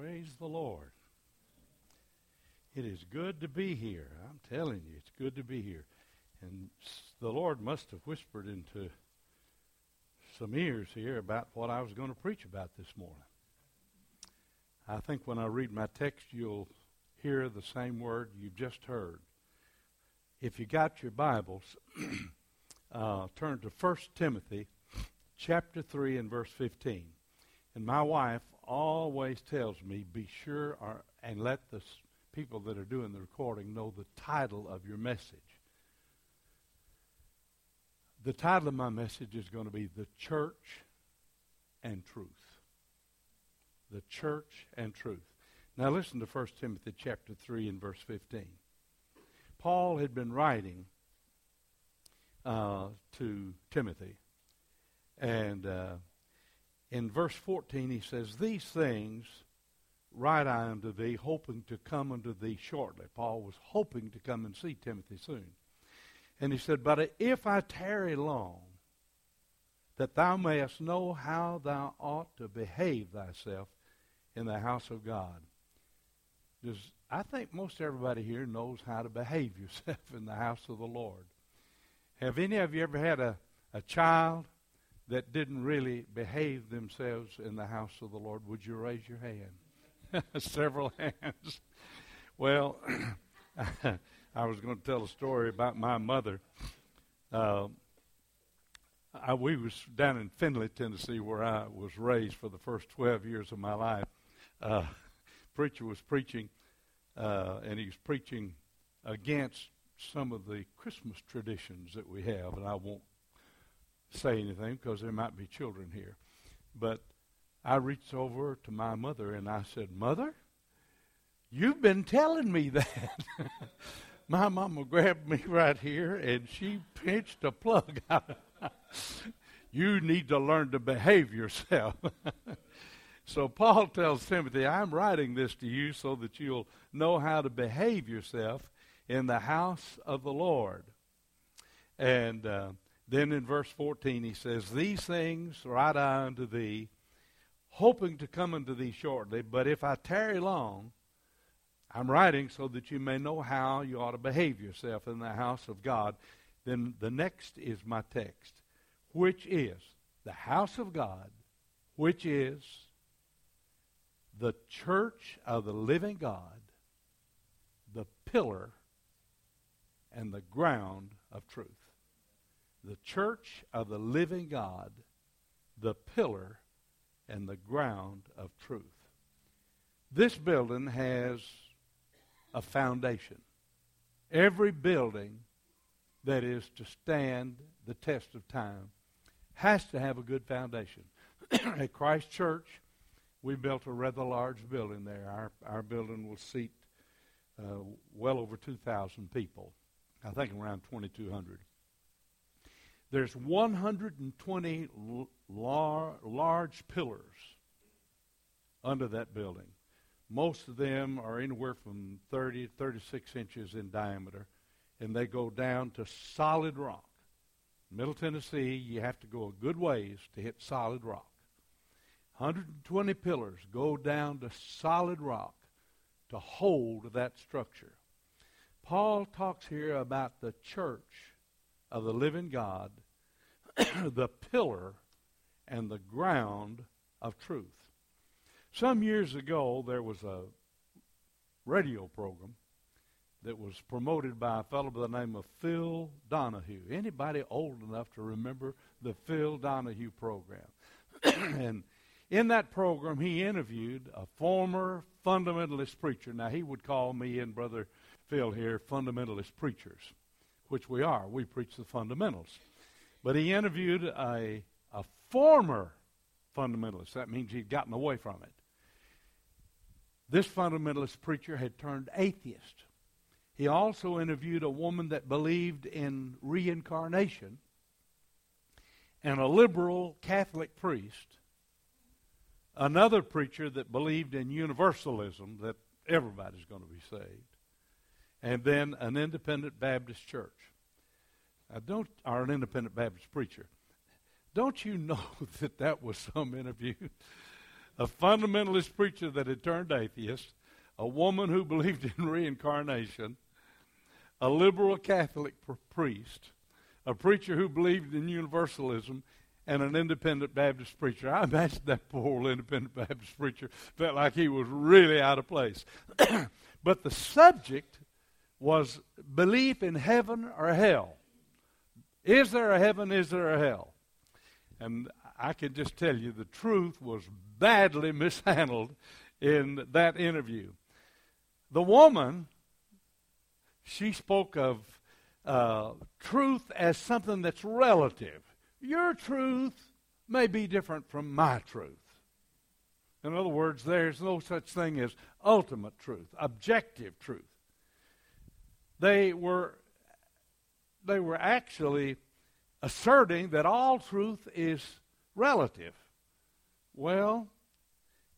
Praise the Lord. It is good to be here. I'm telling you, it's good to be here. And the Lord must have whispered into some ears here about what I was going to preach about this morning. I think when I read my text, you'll hear the same word you've just heard. If you got your Bibles, uh, turn to 1 Timothy chapter 3 and verse 15. And my wife always tells me, be sure and let the people that are doing the recording know the title of your message. The title of my message is going to be The Church and Truth. The Church and Truth. Now listen to 1 Timothy chapter 3 and verse 15. Paul had been writing uh, to Timothy, and uh, in verse 14 he says, These things write I unto thee, hoping to come unto thee shortly. Paul was hoping to come and see Timothy soon. And he said, But if I tarry long, that thou mayest know how thou ought to behave thyself in the house of God. Does, I think most everybody here knows how to behave yourself in the house of the Lord. Have any of you ever had a, a child that didn't really behave themselves in the house of the Lord? Would you raise your hand? Several hands. Well, I was going to tell a story about my mother. Uh, I, we was down in Finley, Tennessee, where I was raised for the first 12 years of my life. Uh, preacher was preaching, uh, and he was preaching against some of the Christmas traditions that we have, and I won't say anything because there might be children here. But I reached over to my mother and I said, Mother, you've been telling me that. my mama grabbed me right here and she pinched a plug out. you need to learn to behave yourself. so Paul tells Timothy, I'm writing this to you so that you'll know how to behave yourself in the house of the Lord. And uh, then in verse 14 he says, These things write I unto thee, hoping to come unto thee shortly, but if I tarry long, I'm writing so that you may know how you ought to behave yourself in the house of God. Then the next is my text, which is the house of God, which is the church of the living God, the pillar and the ground of truth the church of the living God, the pillar and the ground of truth. This building has a foundation. Every building that is to stand the test of time has to have a good foundation. At Christ Church, we built a rather large building there. Our, our building will seat uh, well over 2,000 people. I think around 2,200. There's 120 lar- large pillars under that building. Most of them are anywhere from 30 to 36 inches in diameter, and they go down to solid rock. Middle Tennessee, you have to go a good ways to hit solid rock. 120 pillars go down to solid rock to hold that structure. Paul talks here about the church of the living God, the pillar and the ground of truth. Some years ago, there was a radio program that was promoted by a fellow by the name of Phil Donahue. Anybody old enough to remember the Phil Donahue program? and in that program, he interviewed a former fundamentalist preacher. Now, he would call me and Brother Phil here fundamentalist preachers which we are. We preach the fundamentals. But he interviewed a, a former fundamentalist. That means he'd gotten away from it. This fundamentalist preacher had turned atheist. He also interviewed a woman that believed in reincarnation and a liberal Catholic priest, another preacher that believed in universalism, that everybody's going to be saved, and then an independent Baptist church. Now don't, or an independent Baptist preacher. Don't you know that that was some interview? a fundamentalist preacher that had turned atheist, a woman who believed in reincarnation, a liberal Catholic pr- priest, a preacher who believed in universalism, and an independent Baptist preacher. I imagine that poor independent Baptist preacher felt like he was really out of place. but the subject was belief in heaven or hell. Is there a heaven? Is there a hell? And I can just tell you the truth was badly mishandled in that interview. The woman, she spoke of uh, truth as something that's relative. Your truth may be different from my truth. In other words, there's no such thing as ultimate truth, objective truth. They were, they were actually asserting that all truth is relative. Well,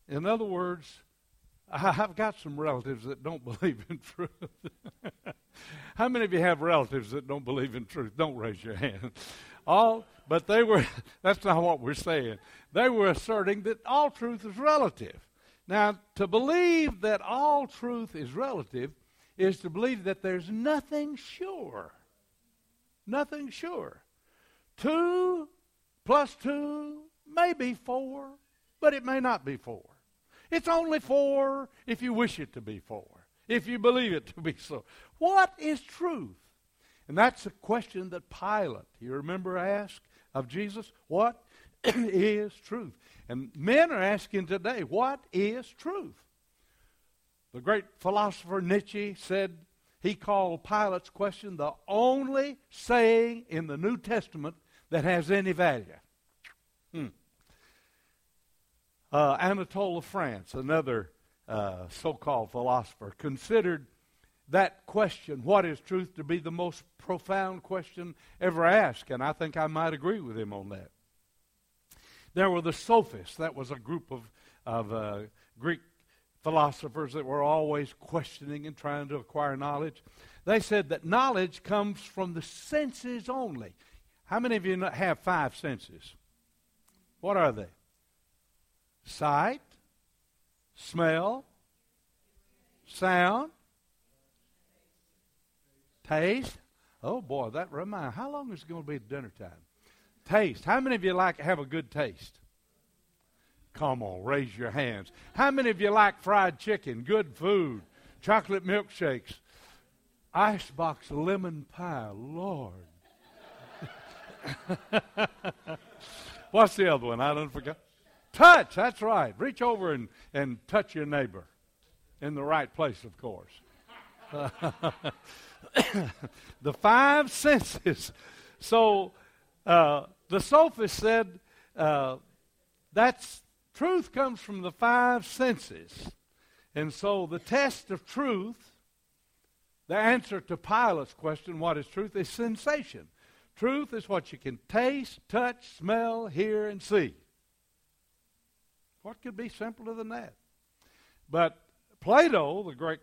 in other words, I've got some relatives that don't believe in truth. How many of you have relatives that don't believe in truth? Don't raise your hand. All, but they were, that's not what we're saying. They were asserting that all truth is relative. Now, to believe that all truth is relative is to believe that there's nothing sure. Nothing sure. Two plus two may be four, but it may not be four. It's only four if you wish it to be four, if you believe it to be so. What is truth? And that's a question that Pilate, you remember, asked of Jesus, What is truth? And men are asking today, What is truth? The great philosopher Nietzsche said he called Pilate's question the only saying in the New Testament that has any value. Hmm. Uh, Anatole of France, another uh, so called philosopher, considered that question, what is truth, to be the most profound question ever asked, and I think I might agree with him on that. There were the sophists, that was a group of, of uh, Greek philosophers that were always questioning and trying to acquire knowledge. They said that knowledge comes from the senses only. How many of you have five senses? What are they? Sight, smell, sound, taste. Oh boy, that reminds. How long is it going to be dinner time? Taste. How many of you like to have a good taste? Come on, raise your hands. How many of you like fried chicken, good food, chocolate milkshakes, icebox lemon pie? Lord. What's the other one? I don't forget. Touch, that's right. Reach over and, and touch your neighbor in the right place, of course. the five senses. So uh, the sophist said uh, that's truth comes from the five senses. And so the test of truth, the answer to Pilate's question, what is truth, is sensation. Truth is what you can taste, touch, smell, hear, and see. What could be simpler than that? But Plato, the great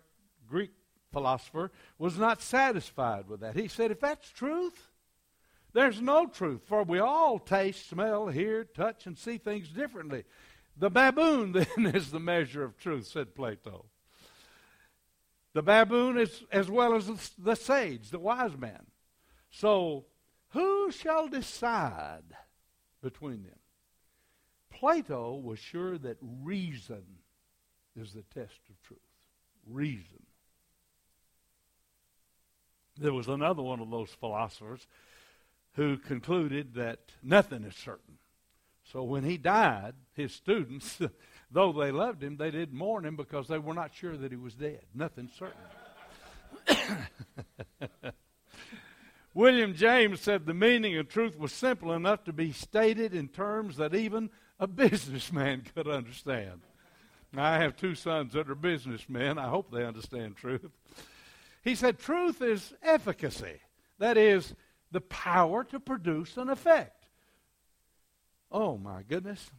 Greek philosopher, was not satisfied with that. He said, if that's truth, there's no truth, for we all taste, smell, hear, touch, and see things differently. The baboon, then, is the measure of truth, said Plato. The baboon is as well as the sage, the wise man. So, who shall decide between them? Plato was sure that reason is the test of truth. Reason. There was another one of those philosophers who concluded that nothing is certain. So when he died, his students, though they loved him, they didn't mourn him because they were not sure that he was dead. Nothing certain. William James said the meaning of truth was simple enough to be stated in terms that even a businessman could understand. Now, I have two sons that are businessmen. I hope they understand truth. He said, Truth is efficacy. That is, the power to produce an effect. Oh, my goodness.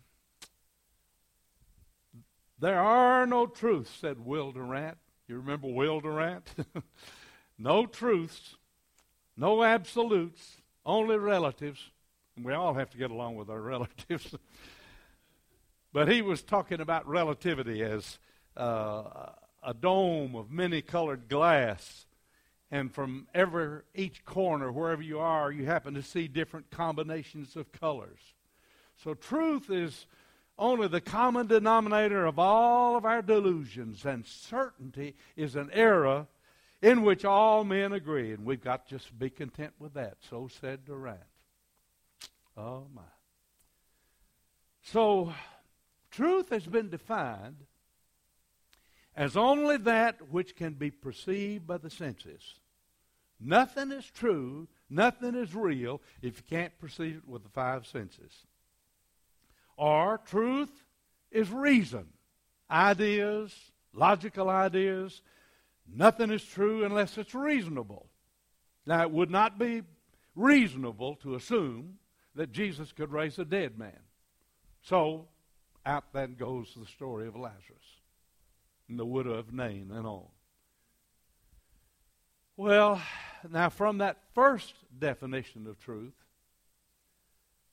There are no truths, said Will Durant. You remember Will Durant? no truths, no absolutes, only relatives. And we all have to get along with our relatives. But he was talking about relativity as uh, a dome of many colored glass. And from every each corner, wherever you are, you happen to see different combinations of colors. So truth is only the common denominator of all of our delusions, and certainty is an error in which all men agree. And we've got to just be content with that. So said Durant. Oh, my. So, truth has been defined as only that which can be perceived by the senses. Nothing is true, nothing is real if you can't perceive it with the five senses. Or truth is reason, ideas, logical ideas. Nothing is true unless it's reasonable. Now, it would not be reasonable to assume that Jesus could raise a dead man. So, out then goes the story of Lazarus and the widow of Nain and all. Well, now from that first definition of truth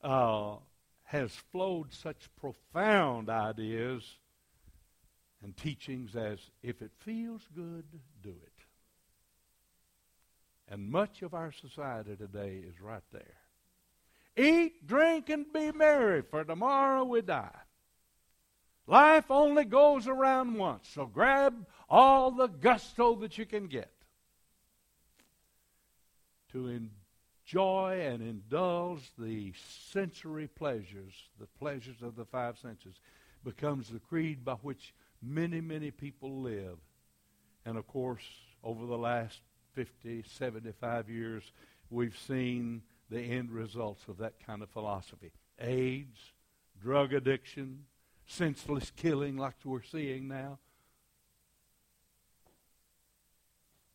uh, has flowed such profound ideas and teachings as if it feels good, do it. And much of our society today is right there. Eat, drink, and be merry, for tomorrow we die. Life only goes around once, so grab all the gusto that you can get to enjoy and indulge the sensory pleasures, the pleasures of the five senses, becomes the creed by which many, many people live. And of course, over the last 50, 75 years, we've seen the end results of that kind of philosophy AIDS, drug addiction, senseless killing like we're seeing now.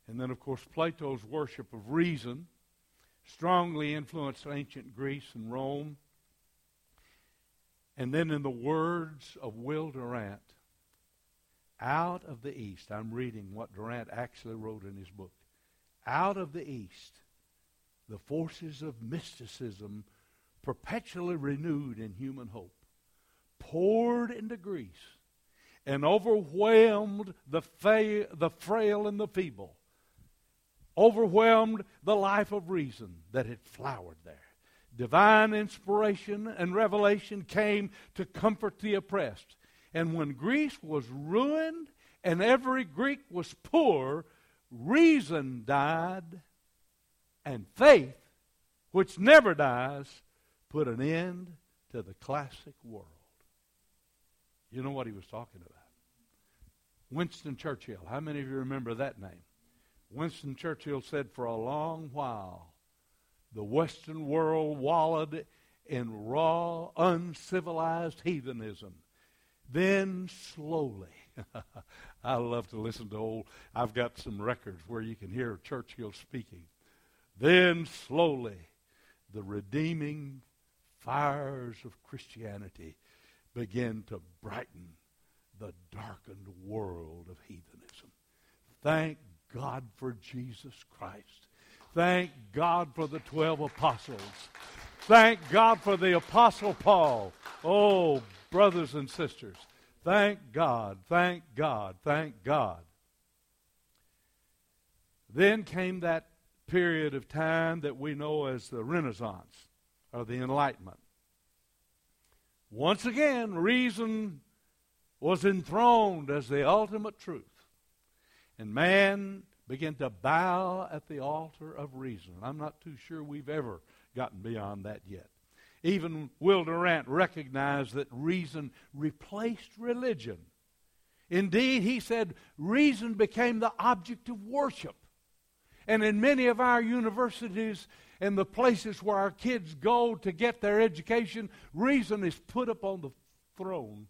And then, of course, Plato's worship of reason strongly influenced ancient Greece and Rome. And then, in the words of Will Durant, out of the East, I'm reading what Durant actually wrote in his book. Out of the East, the forces of mysticism perpetually renewed in human hope poured into Greece and overwhelmed the, fa- the frail and the feeble, overwhelmed the life of reason that had flowered there. Divine inspiration and revelation came to comfort the oppressed. And when Greece was ruined and every Greek was poor, reason died, and faith, which never dies, put an end to the classic world. You know what he was talking about? Winston Churchill. How many of you remember that name? Winston Churchill said, For a long while, the Western world wallowed in raw, uncivilized heathenism. Then slowly, I love to listen to old, I've got some records where you can hear Churchill speaking. Then slowly, the redeeming fires of Christianity begin to brighten the darkened world of heathenism. Thank God for Jesus Christ. Thank God for the 12 apostles. Thank God for the apostle Paul. Oh, brothers and sisters, thank God, thank God, thank God. Then came that period of time that we know as the Renaissance or the Enlightenment. Once again, reason was enthroned as the ultimate truth. And man began to bow at the altar of reason. I'm not too sure we've ever gotten beyond that yet. Even Will Durant recognized that reason replaced religion. Indeed, he said reason became the object of worship. And in many of our universities and the places where our kids go to get their education, reason is put up on the throne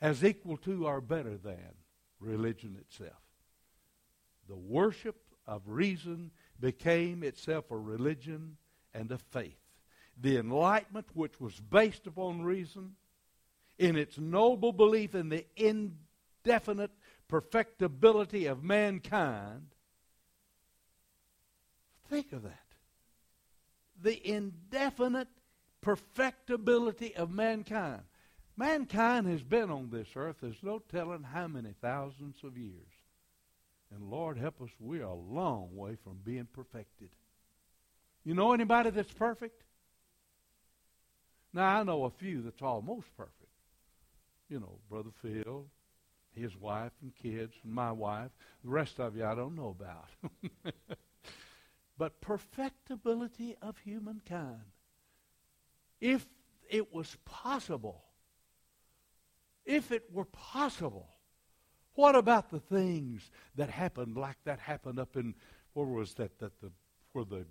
as equal to or better than religion itself. The worship of reason became itself a religion and a faith. The Enlightenment, which was based upon reason, in its noble belief in the indefinite perfectibility of mankind, think of that the indefinite perfectibility of mankind. Mankind has been on this earth, there's no telling how many thousands of years. And Lord help us, we're a long way from being perfected. You know anybody that's perfect? Now, I know a few that's almost perfect. You know, Brother Phil, his wife and kids, and my wife. The rest of you I don't know about. but perfectibility of humankind. If it was possible, if it were possible, what about the things that happened like that happened up in where was that that the where the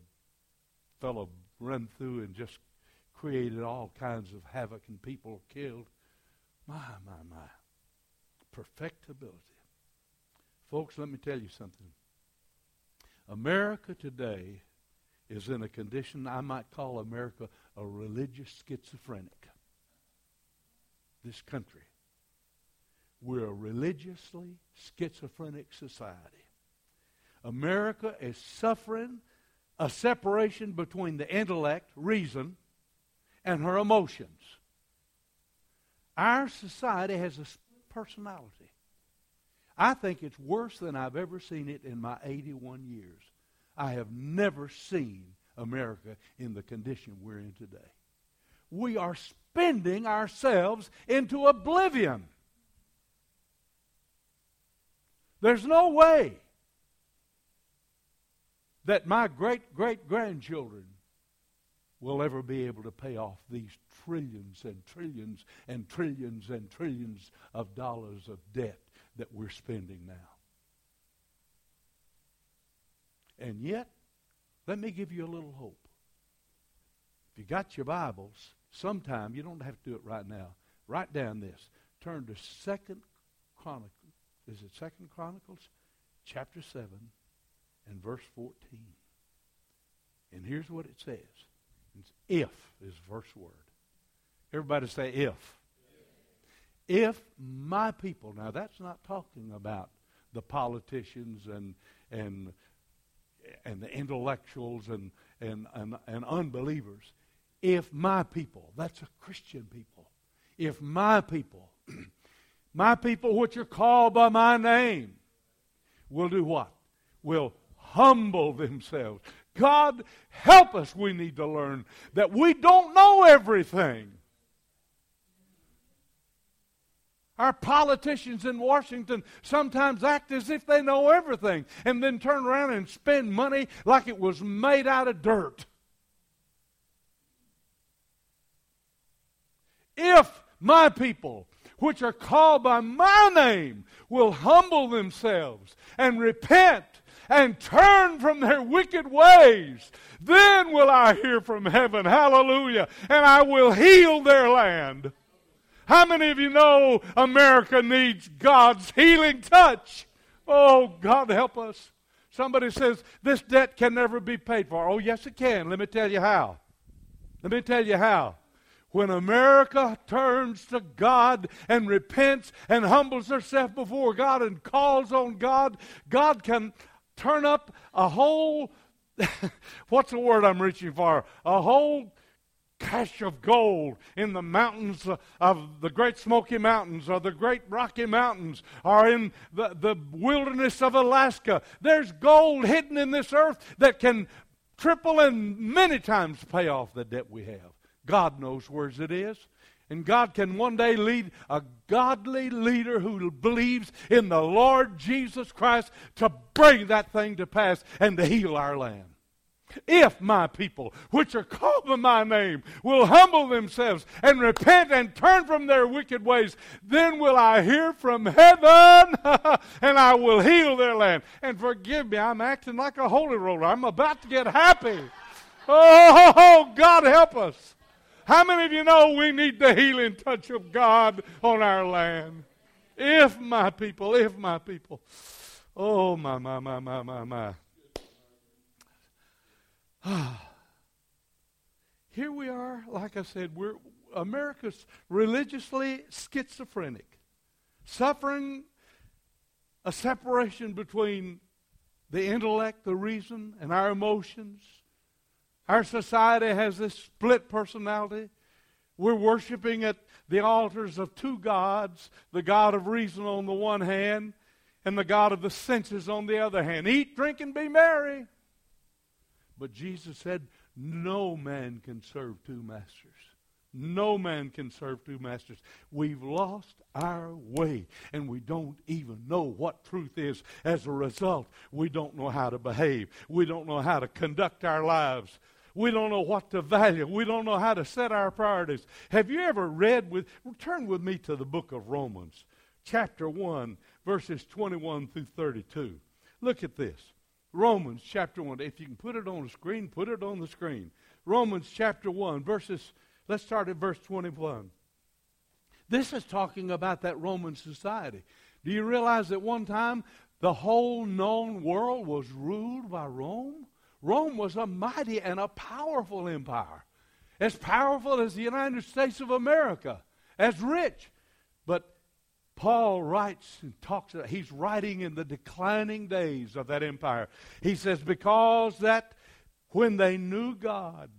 fellow ran through and just created all kinds of havoc and people killed. My, my, my. Perfectibility. Folks, let me tell you something. America today is in a condition I might call America a religious schizophrenic. This country. We're a religiously schizophrenic society. America is suffering a separation between the intellect, reason, and her emotions. Our society has a personality. I think it's worse than I've ever seen it in my 81 years. I have never seen America in the condition we're in today. We are spending ourselves into oblivion. There's no way that my great great grandchildren will ever be able to pay off these trillions and trillions and trillions and trillions of dollars of debt that we're spending now. And yet, let me give you a little hope. If you got your Bibles, sometime, you don't have to do it right now. Write down this. Turn to Second Chronicles. Is it Second Chronicles? Chapter 7 and verse 14. And here's what it says. It's if is verse word. Everybody say if. If my people, now that's not talking about the politicians and and and the intellectuals and, and, and, and unbelievers. If my people, that's a Christian people, if my people, my people which are called by my name, will do what? Will humble themselves. God, help us. We need to learn that we don't know everything. Our politicians in Washington sometimes act as if they know everything and then turn around and spend money like it was made out of dirt. If my people, which are called by my name, will humble themselves and repent and turn from their wicked ways, then will I hear from heaven, hallelujah, and I will heal their land. How many of you know America needs God's healing touch? Oh, God help us. Somebody says this debt can never be paid for. Oh, yes, it can. Let me tell you how. Let me tell you how. When America turns to God and repents and humbles herself before God and calls on God, God can turn up a whole, what's the word I'm reaching for? A whole cache of gold in the mountains of the Great Smoky Mountains or the Great Rocky Mountains or in the, the wilderness of Alaska. There's gold hidden in this earth that can triple and many times pay off the debt we have. God knows where it is. And God can one day lead a godly leader who believes in the Lord Jesus Christ to bring that thing to pass and to heal our land. If my people, which are called by my name, will humble themselves and repent and turn from their wicked ways, then will I hear from heaven and I will heal their land. And forgive me, I'm acting like a holy roller. I'm about to get happy. Oh, God help us. How many of you know we need the healing touch of God on our land? If my people, if my people. Oh, my, my, my, my, my, my. Here we are, like I said, we're America's religiously schizophrenic, suffering a separation between the intellect, the reason, and our emotions. Our society has this split personality. We're worshiping at the altars of two gods the God of reason on the one hand, and the God of the senses on the other hand. Eat, drink, and be merry. But Jesus said, No man can serve two masters. No man can serve two masters. We've lost our way, and we don't even know what truth is. As a result, we don't know how to behave. We don't know how to conduct our lives. We don't know what to value. We don't know how to set our priorities. Have you ever read with, turn with me to the book of Romans, chapter 1, verses 21 through 32. Look at this. Romans chapter 1. If you can put it on the screen, put it on the screen. Romans chapter 1, verses, let's start at verse 21. This is talking about that Roman society. Do you realize that one time the whole known world was ruled by Rome? Rome was a mighty and a powerful empire, as powerful as the United States of America, as rich. But Paul writes and talks, he's writing in the declining days of that empire. He says, Because that when they knew God,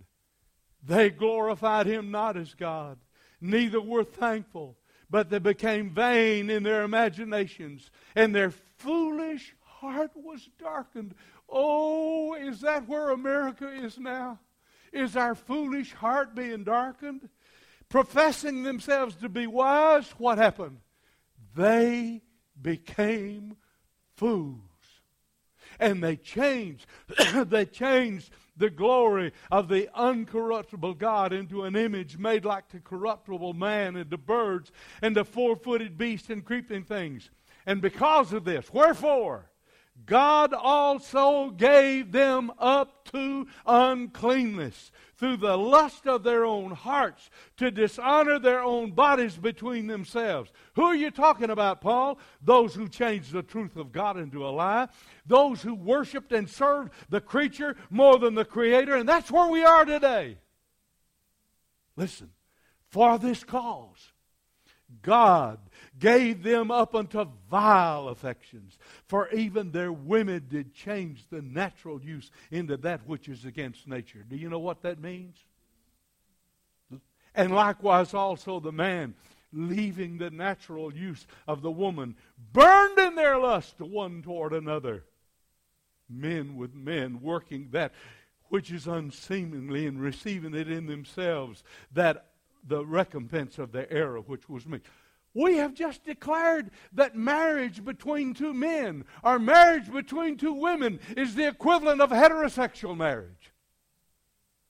they glorified him not as God, neither were thankful, but they became vain in their imaginations, and their foolish heart was darkened. Oh, is that where America is now? Is our foolish heart being darkened? Professing themselves to be wise, what happened? They became fools. And they changed. they changed the glory of the uncorruptible God into an image made like to corruptible man and the birds and the four footed beasts and creeping things. And because of this, wherefore? God also gave them up to uncleanness through the lust of their own hearts to dishonor their own bodies between themselves. Who are you talking about, Paul? Those who changed the truth of God into a lie, those who worshiped and served the creature more than the Creator, and that's where we are today. Listen, for this cause, God gave them up unto vile affections. For even their women did change the natural use into that which is against nature. Do you know what that means? And likewise also the man, leaving the natural use of the woman, burned in their lust one toward another. Men with men working that which is unseemly and receiving it in themselves, that the recompense of their error which was me. We have just declared that marriage between two men or marriage between two women is the equivalent of heterosexual marriage.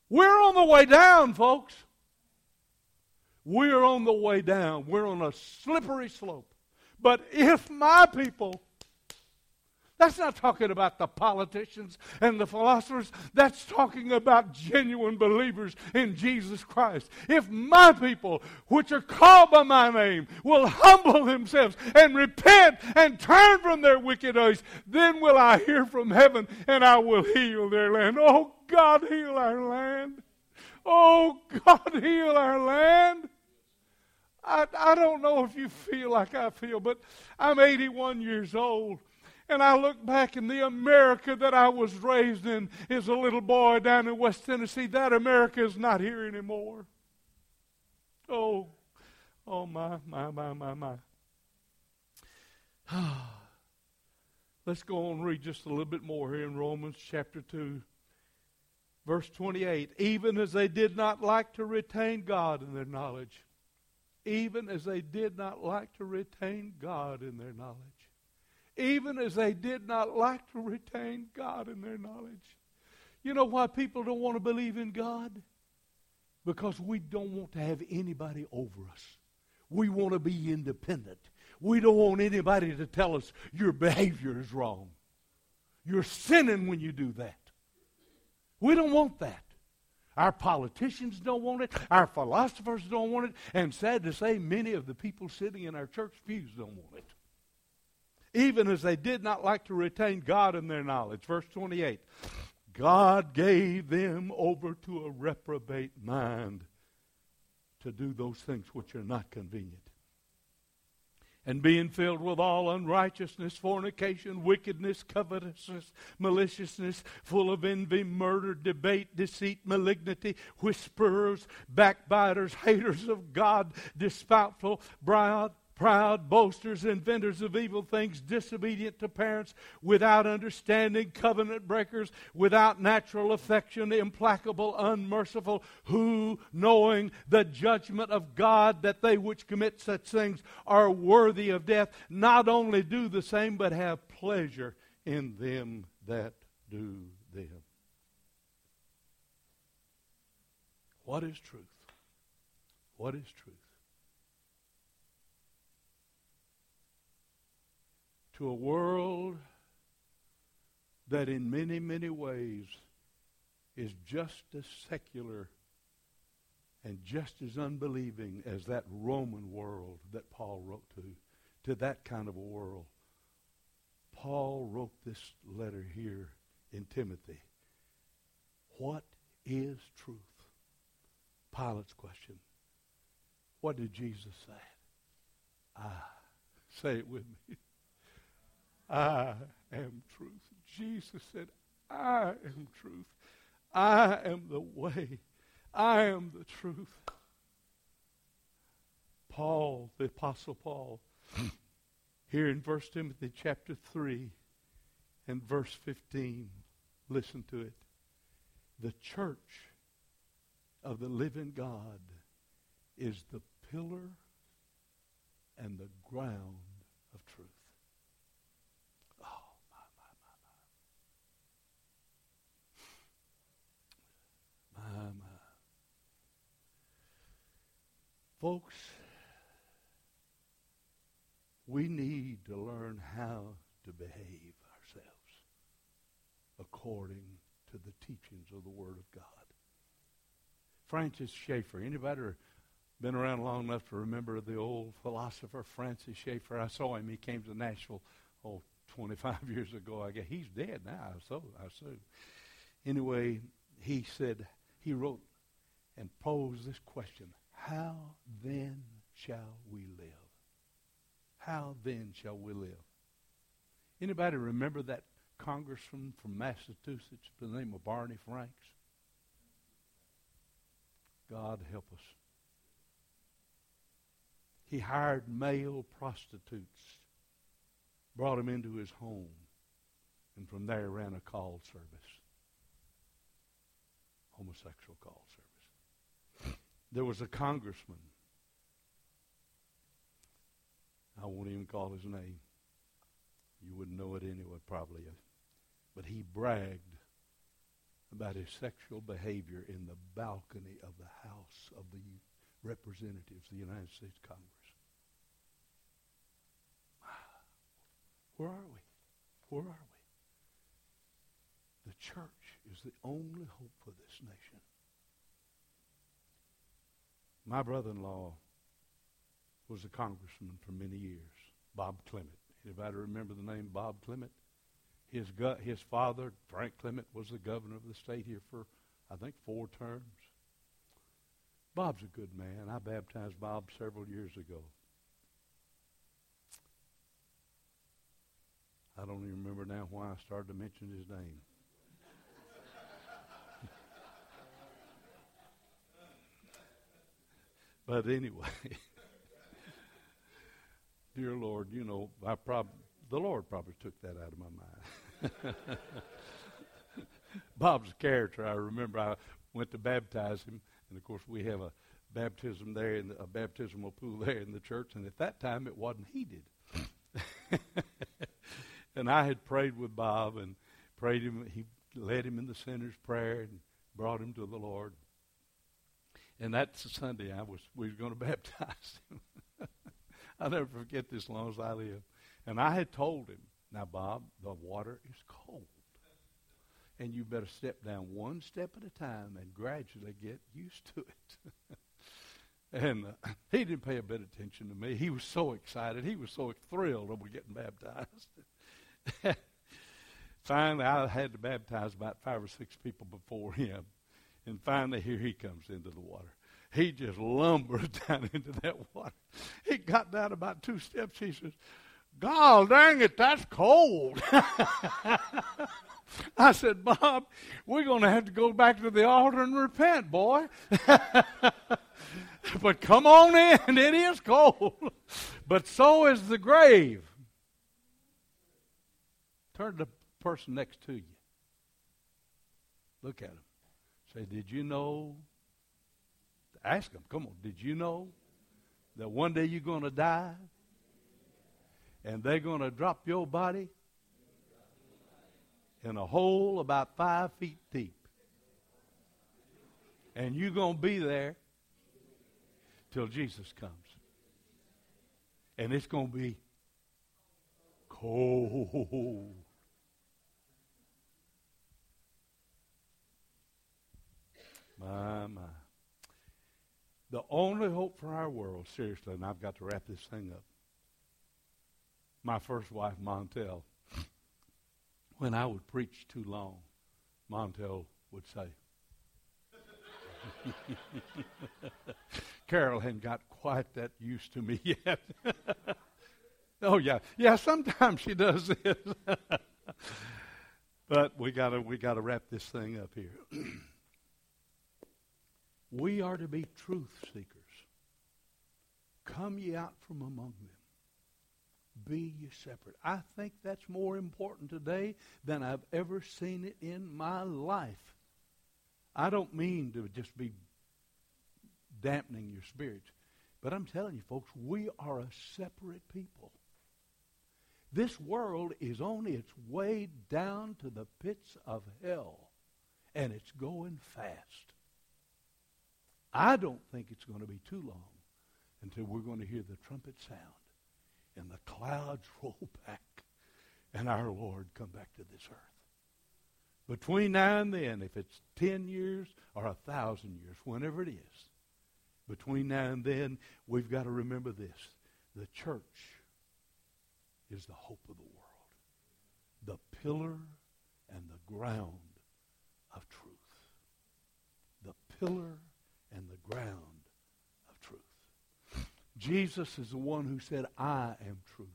We're on the way down, folks. We're on the way down. We're on a slippery slope. But if my people that's not talking about the politicians and the philosophers. That's talking about genuine believers in Jesus Christ. If my people, which are called by my name, will humble themselves and repent and turn from their wicked ways, then will I hear from heaven and I will heal their land. Oh, God, heal our land. Oh, God, heal our land. I, I don't know if you feel like I feel, but I'm 81 years old. And I look back in the America that I was raised in as a little boy down in West Tennessee. That America is not here anymore. Oh, oh my, my, my, my, my. Let's go on and read just a little bit more here in Romans chapter 2, verse 28. Even as they did not like to retain God in their knowledge, even as they did not like to retain God in their knowledge even as they did not like to retain God in their knowledge. You know why people don't want to believe in God? Because we don't want to have anybody over us. We want to be independent. We don't want anybody to tell us your behavior is wrong. You're sinning when you do that. We don't want that. Our politicians don't want it. Our philosophers don't want it. And sad to say, many of the people sitting in our church pews don't want it even as they did not like to retain God in their knowledge. Verse 28 God gave them over to a reprobate mind to do those things which are not convenient. and being filled with all unrighteousness, fornication, wickedness, covetousness, maliciousness, full of envy, murder, debate, deceit, malignity, whisperers, backbiters, haters of God, despiteful, proud, proud, boasters, inventors of evil things, disobedient to parents, without understanding, covenant breakers, without natural affection, implacable, unmerciful, who, knowing the judgment of God, that they which commit such things are worthy of death, not only do the same, but have pleasure in them that do them. What is truth? What is truth? To a world that in many, many ways is just as secular and just as unbelieving as that Roman world that Paul wrote to, to that kind of a world. Paul wrote this letter here in Timothy. What is truth? Pilate's question. What did Jesus say? Ah, say it with me. I am truth. Jesus said, I am truth. I am the way. I am the truth. Paul, the Apostle Paul, here in 1 Timothy chapter 3 and verse 15, listen to it. The church of the living God is the pillar and the ground of truth. Folks, we need to learn how to behave ourselves according to the teachings of the Word of God. Francis Schaeffer, anybody been around long enough to remember the old philosopher Francis Schaeffer? I saw him. He came to Nashville, oh, 25 years ago. I guess he's dead now, so I assume. Anyway, he said, he wrote and posed this question how then shall we live? How then shall we live? Anybody remember that congressman from Massachusetts by the name of Barney Franks? God help us. He hired male prostitutes, brought them into his home, and from there ran a call service. Homosexual call service there was a congressman. I won't even call his name. You wouldn't know it anyway, probably. But he bragged about his sexual behavior in the balcony of the House of the Representatives of the United States Congress. Where are we? Where are we? The church is the only hope for this nation. My brother-in-law was a congressman for many years, Bob Clement. Anybody remember the name Bob Clement? His, gu- his father, Frank Clement, was the governor of the state here for, I think, four terms. Bob's a good man. I baptized Bob several years ago. I don't even remember now why I started to mention his name. But anyway, dear Lord, you know, I prob- the Lord probably took that out of my mind. Bob's a character. I remember I went to baptize him, and of course we have a baptism there, the, a baptismal pool there in the church, and at that time it wasn't heated. and I had prayed with Bob and prayed him. He led him in the sinner's prayer and brought him to the Lord. And that's Sunday I was we were going to baptize him. I'll never forget this long as I live. And I had told him, now Bob, the water is cold. And you better step down one step at a time and gradually get used to it. and uh, he didn't pay a bit of attention to me. He was so excited. He was so thrilled over getting baptized. Finally, I had to baptize about five or six people before him. And finally, here he comes into the water. he just lumbered down into that water. He got down about two steps. He says, God dang it, that's cold. I said, Bob, we're going to have to go back to the altar and repent, boy. but come on in, it is cold. but so is the grave. Turn to the person next to you. Look at him. Say, did you know? Ask them, come on, did you know that one day you're going to die? And they're going to drop your body in a hole about five feet deep. And you're going to be there till Jesus comes. And it's going to be cold. My, my. The only hope for our world, seriously, and I've got to wrap this thing up. My first wife, Montel, when I would preach too long, Montel would say, Carol hadn't got quite that used to me yet. oh yeah, yeah. Sometimes she does this, but we gotta we gotta wrap this thing up here. we are to be truth seekers. Come ye out from among them. Be ye separate. I think that's more important today than I've ever seen it in my life. I don't mean to just be dampening your spirits, but I'm telling you, folks, we are a separate people. This world is on its way down to the pits of hell, and it's going fast. I don't think it's going to be too long until we're going to hear the trumpet sound and the clouds roll back and our Lord come back to this earth. Between now and then, if it's 10 years or a thousand years, whenever it is, between now and then, we've got to remember this. The church is the hope of the world, the pillar and the ground of truth. The pillar and the ground of truth. Jesus is the one who said, I am truth.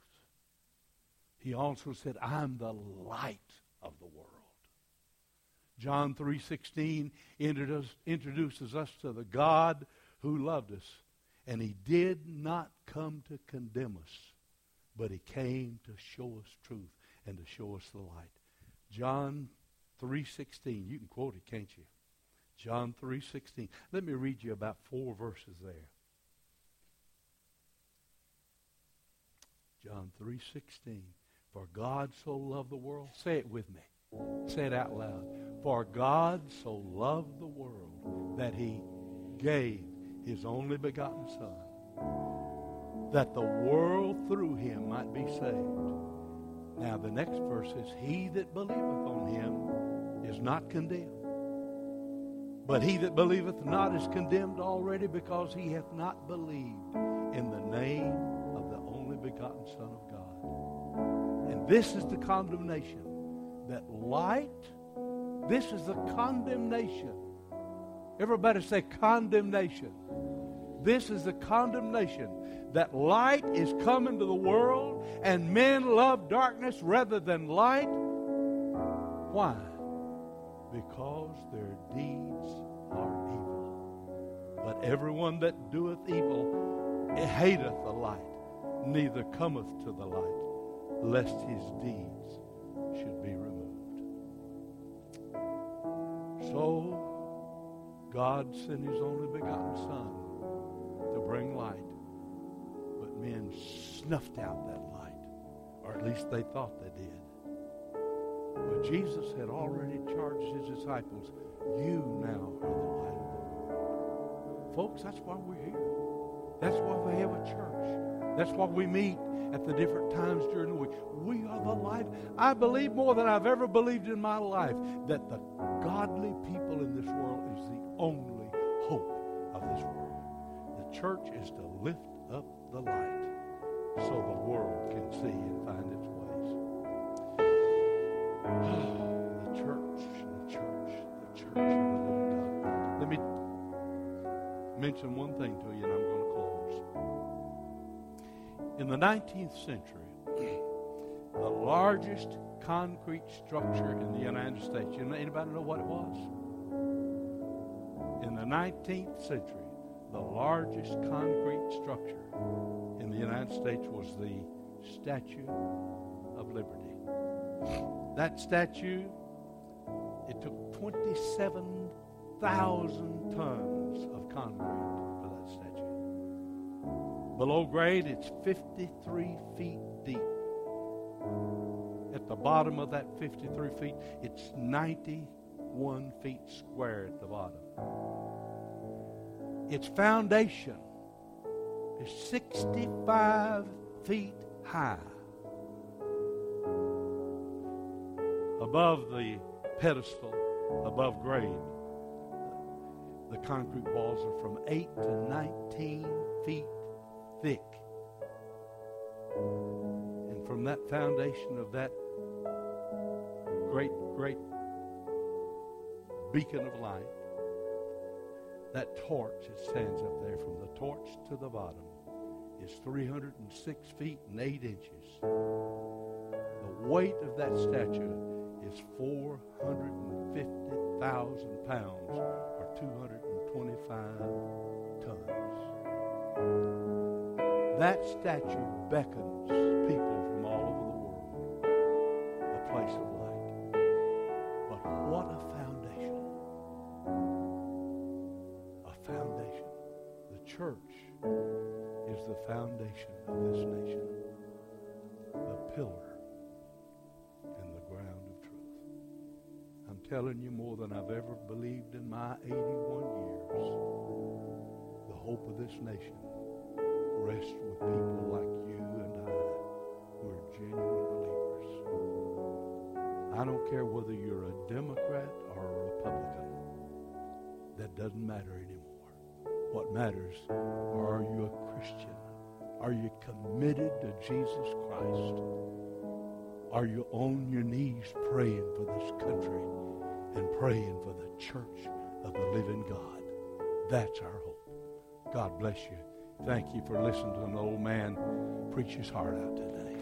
He also said, I'm the light of the world. John 3.16 introduces us to the God who loved us. And he did not come to condemn us, but he came to show us truth and to show us the light. John 3.16. You can quote it, can't you? John 3:16. Let me read you about four verses there. John 3:16. For God so loved the world. Say it with me. Say it out loud. For God so loved the world that he gave his only begotten son that the world through him might be saved. Now the next verse is he that believeth on him is not condemned but he that believeth not is condemned already because he hath not believed in the name of the only begotten Son of God. And this is the condemnation that light, this is the condemnation. Everybody say condemnation. This is the condemnation that light is come into the world and men love darkness rather than light. Why? Because their deeds are evil. But everyone that doeth evil hateth the light, neither cometh to the light, lest his deeds should be removed. So, God sent his only begotten Son to bring light, but men snuffed out that light, or at least they thought they did. But Jesus had already charged his disciples, You now are the light of the world. Folks, that's why we're here. That's why we have a church. That's why we meet at the different times during the week. We are the light. I believe more than I've ever believed in my life that the godly people in this world is the only hope of this world. The church is to lift up the light so the world can see and find its way the church, the church, the church of the God. Let me mention one thing to you, and I'm going to close. In the 19th century, the largest concrete structure in the United States. Anybody know what it was? In the 19th century, the largest concrete structure in the United States was the Statue of Liberty. That statue, it took 27,000 tons of concrete for that statue. Below grade, it's 53 feet deep. At the bottom of that 53 feet, it's 91 feet square at the bottom. Its foundation is 65 feet high. Above the pedestal, above grade, the concrete walls are from 8 to 19 feet thick. And from that foundation of that great, great beacon of light, that torch that stands up there from the torch to the bottom is 306 feet and 8 inches. The weight of that statue is 450,000 pounds or 225 tons. That statue beckons people from all over the world a place of light. But what a foundation! A foundation. The church is the foundation of this nation, the pillar telling you more than I've ever believed in my 81 years. The hope of this nation rests with people like you and I who are genuine believers. I don't care whether you're a Democrat or a Republican. That doesn't matter anymore. What matters, are you a Christian? Are you committed to Jesus Christ? Are you on your knees praying for this country and praying for the church of the living God? That's our hope. God bless you. Thank you for listening to an old man preach his heart out today.